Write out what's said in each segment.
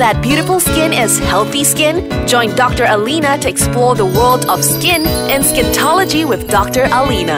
that beautiful skin is healthy skin? Join Dr. Alina to explore the world of skin and skintology with Dr. Alina.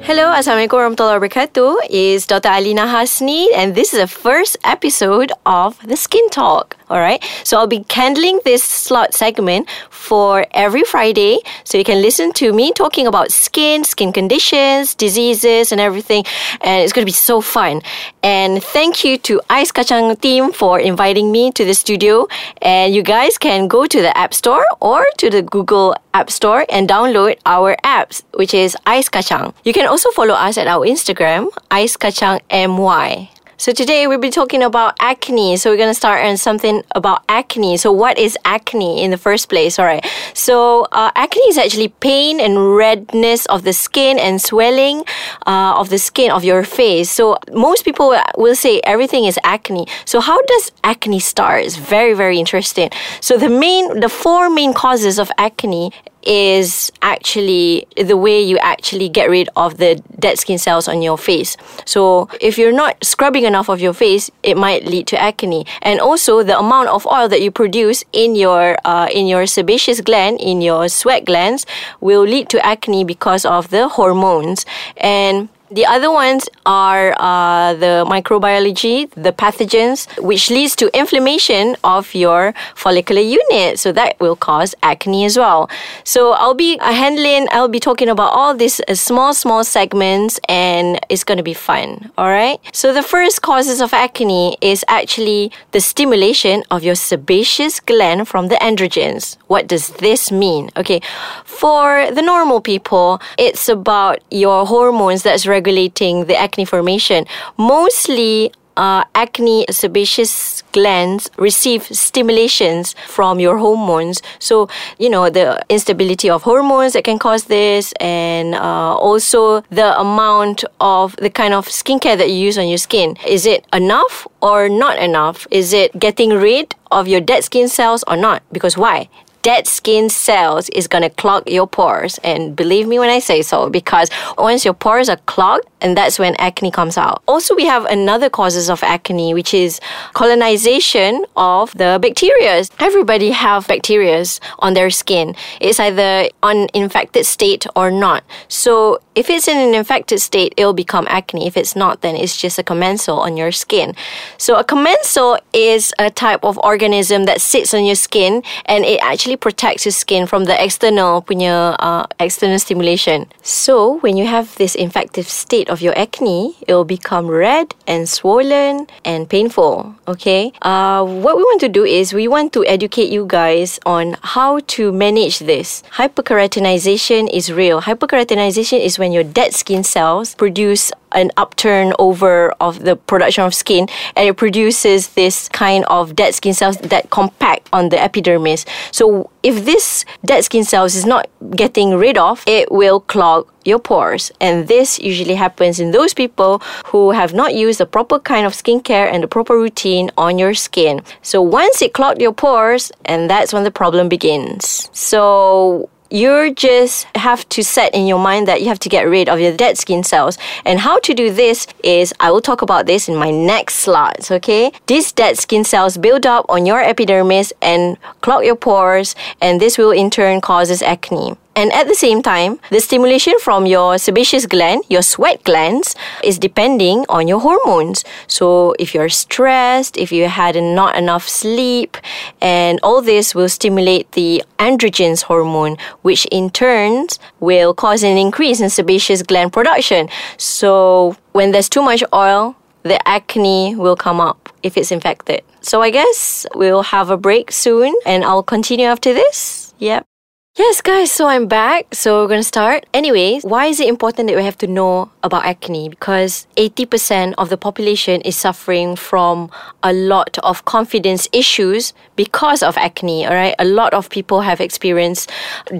Hello, Assalamualaikum warahmatullahi wabarakatuh. It's Dr. Alina Hasni, and this is the first episode of the Skin Talk. All right, so I'll be handling this slot segment for every Friday, so you can listen to me talking about skin, skin conditions, diseases, and everything, and it's going to be so fun. And thank you to Ais Kacang team for inviting me to the studio. And you guys can go to the App Store or to the Google App Store and download our apps, which is Ais Kacang. You can also follow us at our Instagram, Ais Kacang MY. So today we'll be talking about acne. So we're to start on something about acne. So what is acne in the first place? All right. So uh, acne is actually pain and redness of the skin and swelling uh, of the skin of your face. So most people will say everything is acne. So how does acne start? It's very very interesting. So the main, the four main causes of acne is actually the way you actually get rid of the dead skin cells on your face. So if you're not scrubbing enough of your face, it might lead to acne. And also the amount of oil that you produce in your uh, in your sebaceous gland, in your sweat glands, will lead to acne because of the hormones. And the other ones are uh, the microbiology, the pathogens, which leads to inflammation of your follicular unit. So that will cause acne as well. So I'll be uh, handling, I'll be talking about all these uh, small, small segments and it's going to be fun. All right. So the first causes of acne is actually the stimulation of your sebaceous gland from the androgens. What does this mean? Okay. For the normal people, it's about your hormones that's regulating the acne formation. Mostly uh, acne sebaceous glands receive stimulations from your hormones. So, you know, the instability of hormones that can cause this, and uh, also the amount of the kind of skincare that you use on your skin. Is it enough or not enough? Is it getting rid of your dead skin cells or not? Because why? Dead skin cells is going to clog your pores. And believe me when I say so, because once your pores are clogged, and that's when acne comes out. Also, we have another causes of acne, which is colonization of the bacteria. Everybody have bacteria on their skin. It's either on infected state or not. So if it's in an infected state, it'll become acne. If it's not, then it's just a commensal on your skin. So a commensal is a type of organism that sits on your skin and it actually protects your skin from the external punya uh, external stimulation. So when you have this infective state of your acne, it will become red and swollen and painful. Okay. Uh, what we want to do is we want to educate you guys on how to manage this. Hyperkeratinization is real. Hyperkeratinization is when your dead skin cells produce an upturn over of the production of skin and it produces this kind of dead skin cells that compact on the epidermis. So if this dead skin cells is not getting rid of, it will clog your pores. And this usually happens in those people who have not used the proper kind of skincare and the proper routine on your skin. So once it clogged your pores, and that's when the problem begins. So you just have to set in your mind that you have to get rid of your dead skin cells. And how to do this is I will talk about this in my next slides, okay? These dead skin cells build up on your epidermis and clog your pores, and this will in turn causes acne. And at the same time, the stimulation from your sebaceous gland, your sweat glands, is depending on your hormones. So if you're stressed, if you had not enough sleep, and all this will stimulate the androgens hormone, which in turn will cause an increase in sebaceous gland production. So when there's too much oil, the acne will come up if it's infected. So I guess we'll have a break soon and I'll continue after this. Yep. Yes, guys, so I'm back. So we're going to start. Anyways, why is it important that we have to know about acne? Because 80% of the population is suffering from a lot of confidence issues because of acne, all right? A lot of people have experienced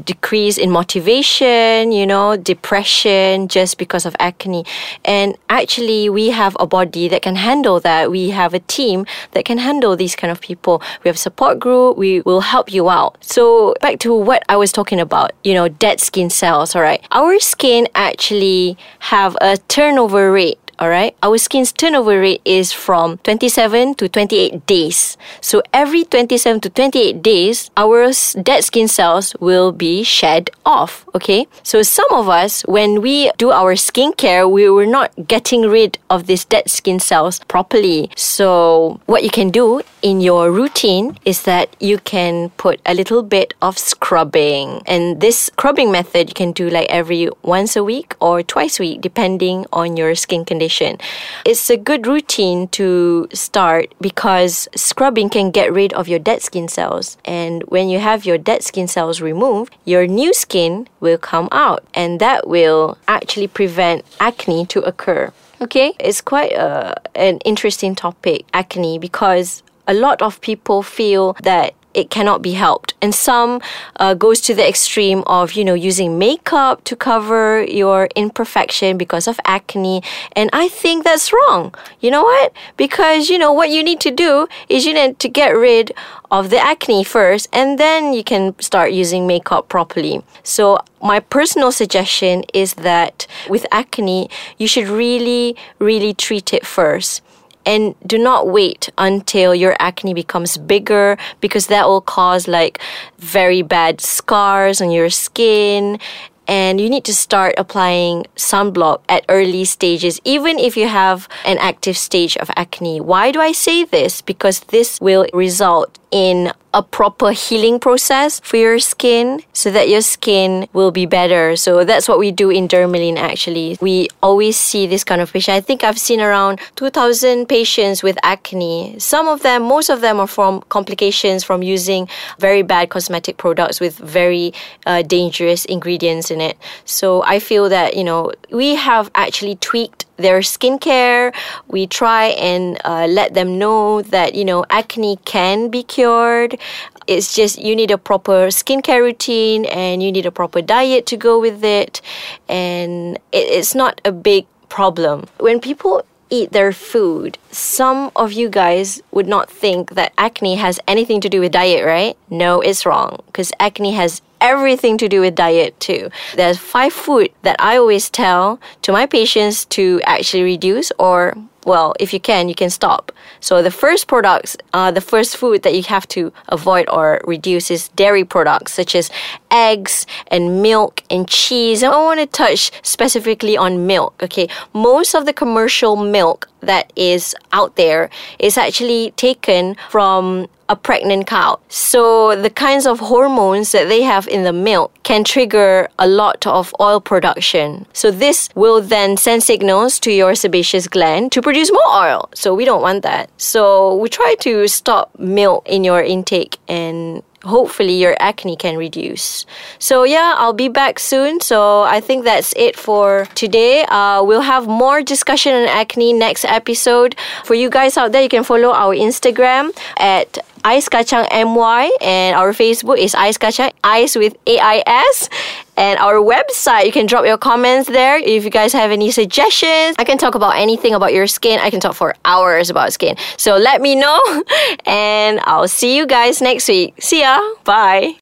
decrease in motivation, you know, depression just because of acne. And actually, we have a body that can handle that. We have a team that can handle these kind of people. We have support group. We will help you out. So back to what I was was talking about, you know, dead skin cells, all right? Our skin actually have a turnover rate all right, our skin's turnover rate is from 27 to 28 days. So every 27 to 28 days, our dead skin cells will be shed off, okay? So some of us, when we do our skincare, we were not getting rid of these dead skin cells properly. So what you can do in your routine is that you can put a little bit of scrubbing. And this scrubbing method you can do like every once a week or twice a week, depending on your skin condition. It's a good routine to start because scrubbing can get rid of your dead skin cells. And when you have your dead skin cells removed, your new skin will come out. And that will actually prevent acne to occur. Okay, it's quite a, an interesting topic, acne, because a lot of people feel that it cannot be helped. And some uh, goes to the extreme of, you know, using makeup to cover your imperfection because of acne. And I think that's wrong. You know what? Because, you know, what you need to do is you need to get rid of the acne first and then you can start using makeup properly. So my personal suggestion is that with acne, you should really, really treat it first and do not wait until your acne becomes bigger because that will cause like very bad scars on your skin and you need to start applying sunblock at early stages, even if you have an active stage of acne. Why do I say this? Because this will result in a proper healing process for your skin so that your skin will be better. So that's what we do in Dermalyn actually. We always see this kind of patient. I think I've seen around 2000 patients with acne. Some of them, most of them are from complications from using very bad cosmetic products with very uh, dangerous ingredients in it. So I feel that, you know, we have actually tweaked their skincare. We try and uh, let them know that, you know, acne can be cured. It's just you need a proper skincare routine and you need a proper diet to go with it. And it, it's not a big problem. When people eat their food, some of you guys would not think that acne has anything to do with diet, right? No, it's wrong because acne has everything to do with diet too. There's five food that I always tell to my patients to actually reduce or well, if you can, you can stop. So the first products, uh, the first food that you have to avoid or reduce is dairy products such as eggs and milk and cheese. I want to touch specifically on milk. Okay, most of the commercial milk that is out there is actually taken from a pregnant cow. So the kinds of hormones that they have in the milk can trigger a lot of oil production. So this will then send signals to your sebaceous gland to produce more oil. So we don't want that. So we try to stop milk in your intake and hopefully your acne can reduce. So yeah, I'll be back soon. So I think that's it for today. Uh, we'll have more discussion on acne next episode. For you guys out there, you can follow our Instagram at Ais Kacang MY and our Facebook is Ais Kacang Ais with AIS and our website you can drop your comments there if you guys have any suggestions. I can talk about anything about your skin. I can talk for hours about skin. So let me know and I'll see you guys next week. See ya. Bye